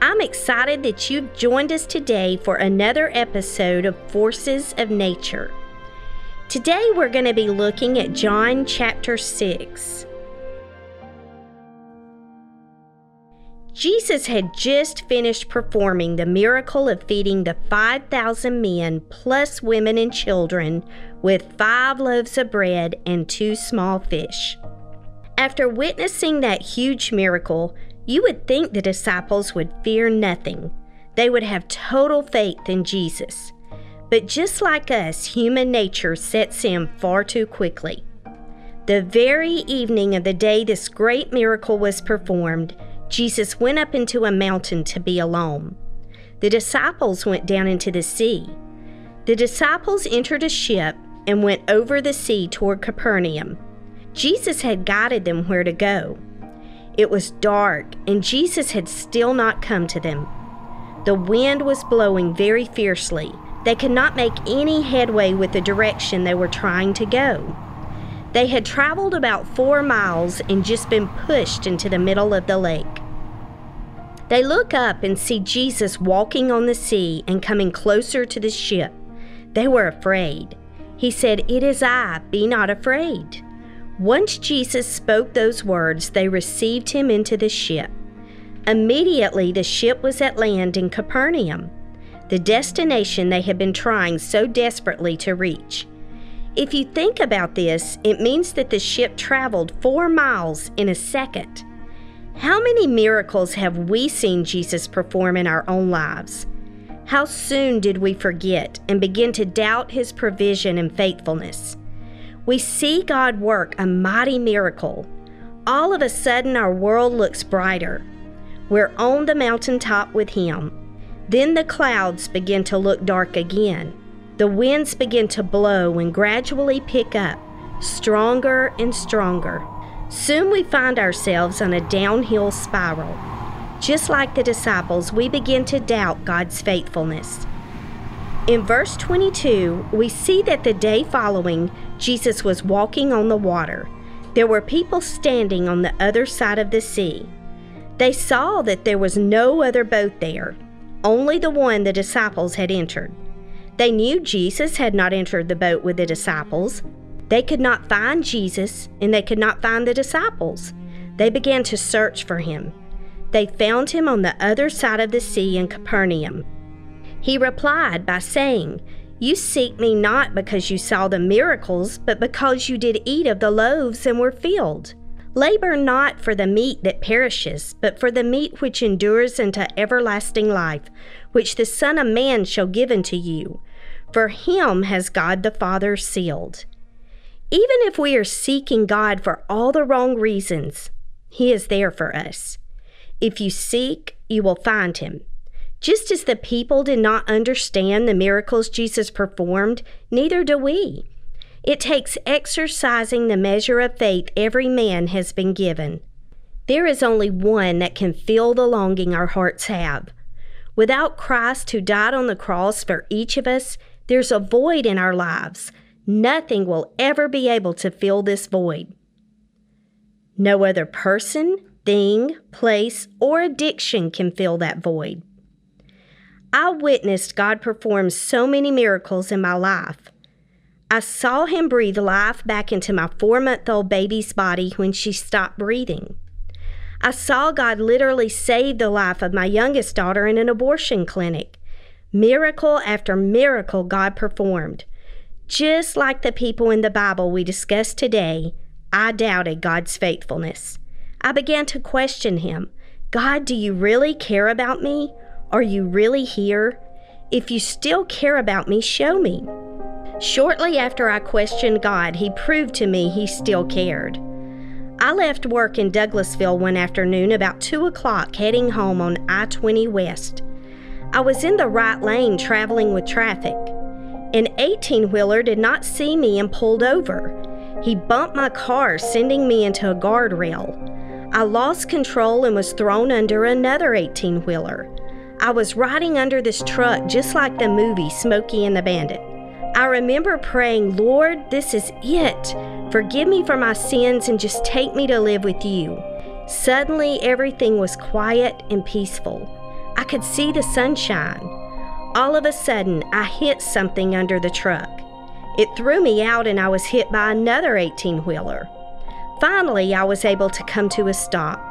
I'm excited that you've joined us today for another episode of Forces of Nature. Today we're going to be looking at John chapter 6. Jesus had just finished performing the miracle of feeding the 5,000 men plus women and children with five loaves of bread and two small fish. After witnessing that huge miracle, you would think the disciples would fear nothing. They would have total faith in Jesus. But just like us, human nature sets in far too quickly. The very evening of the day this great miracle was performed, Jesus went up into a mountain to be alone. The disciples went down into the sea. The disciples entered a ship and went over the sea toward Capernaum. Jesus had guided them where to go. It was dark, and Jesus had still not come to them. The wind was blowing very fiercely. They could not make any headway with the direction they were trying to go. They had traveled about four miles and just been pushed into the middle of the lake. They look up and see Jesus walking on the sea and coming closer to the ship. They were afraid. He said, It is I, be not afraid. Once Jesus spoke those words, they received him into the ship. Immediately, the ship was at land in Capernaum, the destination they had been trying so desperately to reach. If you think about this, it means that the ship traveled four miles in a second. How many miracles have we seen Jesus perform in our own lives? How soon did we forget and begin to doubt his provision and faithfulness? We see God work a mighty miracle. All of a sudden, our world looks brighter. We're on the mountaintop with Him. Then the clouds begin to look dark again. The winds begin to blow and gradually pick up, stronger and stronger. Soon we find ourselves on a downhill spiral. Just like the disciples, we begin to doubt God's faithfulness. In verse 22, we see that the day following, Jesus was walking on the water. There were people standing on the other side of the sea. They saw that there was no other boat there, only the one the disciples had entered. They knew Jesus had not entered the boat with the disciples. They could not find Jesus, and they could not find the disciples. They began to search for him. They found him on the other side of the sea in Capernaum. He replied by saying, you seek me not because you saw the miracles, but because you did eat of the loaves and were filled. Labor not for the meat that perishes, but for the meat which endures unto everlasting life, which the Son of Man shall give unto you. For him has God the Father sealed. Even if we are seeking God for all the wrong reasons, He is there for us. If you seek, you will find Him. Just as the people did not understand the miracles Jesus performed, neither do we. It takes exercising the measure of faith every man has been given. There is only one that can fill the longing our hearts have. Without Christ who died on the cross for each of us, there's a void in our lives. Nothing will ever be able to fill this void. No other person, thing, place, or addiction can fill that void. I witnessed God perform so many miracles in my life. I saw Him breathe life back into my four month old baby's body when she stopped breathing. I saw God literally save the life of my youngest daughter in an abortion clinic. Miracle after miracle God performed. Just like the people in the Bible we discussed today, I doubted God's faithfulness. I began to question Him God, do you really care about me? Are you really here? If you still care about me, show me. Shortly after I questioned God, He proved to me He still cared. I left work in Douglasville one afternoon about 2 o'clock heading home on I 20 West. I was in the right lane traveling with traffic. An 18 wheeler did not see me and pulled over. He bumped my car, sending me into a guardrail. I lost control and was thrown under another 18 wheeler. I was riding under this truck just like the movie Smokey and the Bandit. I remember praying, Lord, this is it. Forgive me for my sins and just take me to live with you. Suddenly, everything was quiet and peaceful. I could see the sunshine. All of a sudden, I hit something under the truck. It threw me out, and I was hit by another 18 wheeler. Finally, I was able to come to a stop.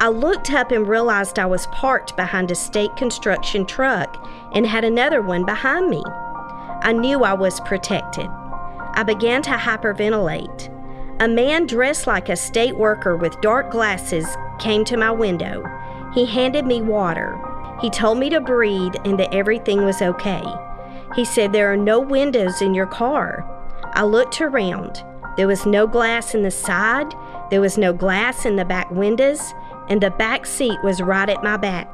I looked up and realized I was parked behind a state construction truck and had another one behind me. I knew I was protected. I began to hyperventilate. A man dressed like a state worker with dark glasses came to my window. He handed me water. He told me to breathe and that everything was okay. He said, There are no windows in your car. I looked around. There was no glass in the side, there was no glass in the back windows, and the back seat was right at my back.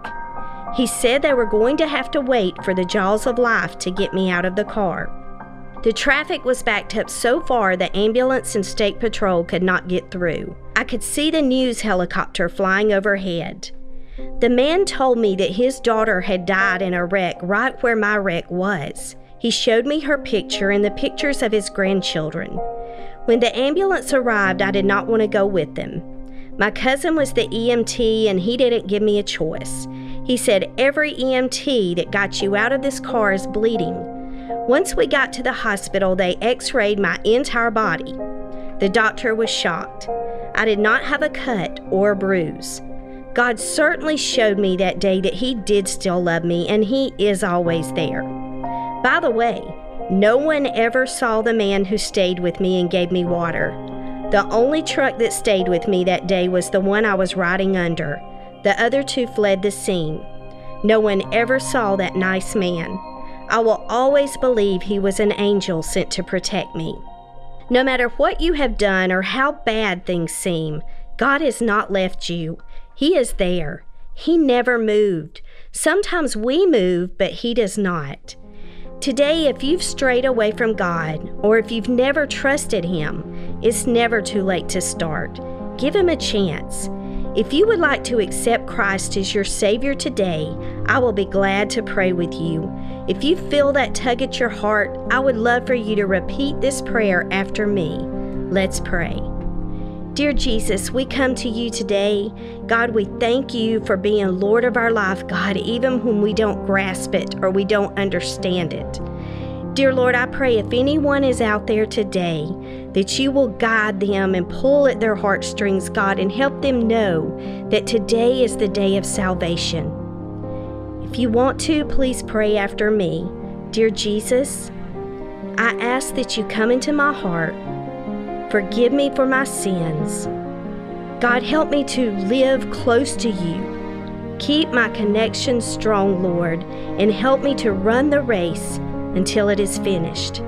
He said they were going to have to wait for the jaws of life to get me out of the car. The traffic was backed up so far the ambulance and state patrol could not get through. I could see the news helicopter flying overhead. The man told me that his daughter had died in a wreck right where my wreck was. He showed me her picture and the pictures of his grandchildren. When the ambulance arrived, I did not want to go with them. My cousin was the EMT and he didn't give me a choice. He said, Every EMT that got you out of this car is bleeding. Once we got to the hospital, they x rayed my entire body. The doctor was shocked. I did not have a cut or a bruise. God certainly showed me that day that He did still love me and He is always there. By the way, no one ever saw the man who stayed with me and gave me water. The only truck that stayed with me that day was the one I was riding under. The other two fled the scene. No one ever saw that nice man. I will always believe he was an angel sent to protect me. No matter what you have done or how bad things seem, God has not left you. He is there. He never moved. Sometimes we move, but He does not. Today, if you've strayed away from God or if you've never trusted Him, it's never too late to start. Give Him a chance. If you would like to accept Christ as your Savior today, I will be glad to pray with you. If you feel that tug at your heart, I would love for you to repeat this prayer after me. Let's pray. Dear Jesus, we come to you today. God, we thank you for being Lord of our life, God, even when we don't grasp it or we don't understand it. Dear Lord, I pray if anyone is out there today, that you will guide them and pull at their heartstrings, God, and help them know that today is the day of salvation. If you want to, please pray after me. Dear Jesus, I ask that you come into my heart Forgive me for my sins. God, help me to live close to you. Keep my connection strong, Lord, and help me to run the race until it is finished.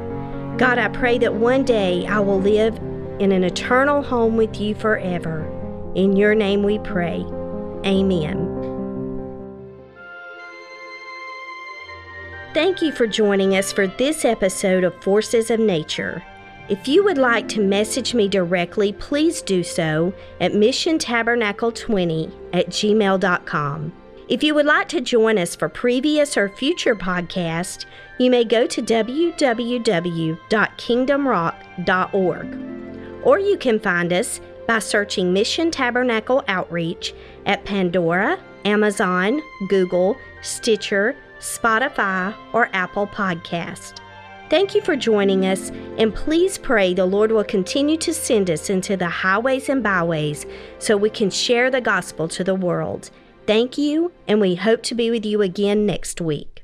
God, I pray that one day I will live in an eternal home with you forever. In your name we pray. Amen. Thank you for joining us for this episode of Forces of Nature. If you would like to message me directly, please do so at missiontabernacle20 at gmail.com. If you would like to join us for previous or future podcasts, you may go to www.kingdomrock.org. Or you can find us by searching Mission Tabernacle Outreach at Pandora, Amazon, Google, Stitcher, Spotify, or Apple Podcast. Thank you for joining us, and please pray the Lord will continue to send us into the highways and byways so we can share the gospel to the world. Thank you, and we hope to be with you again next week.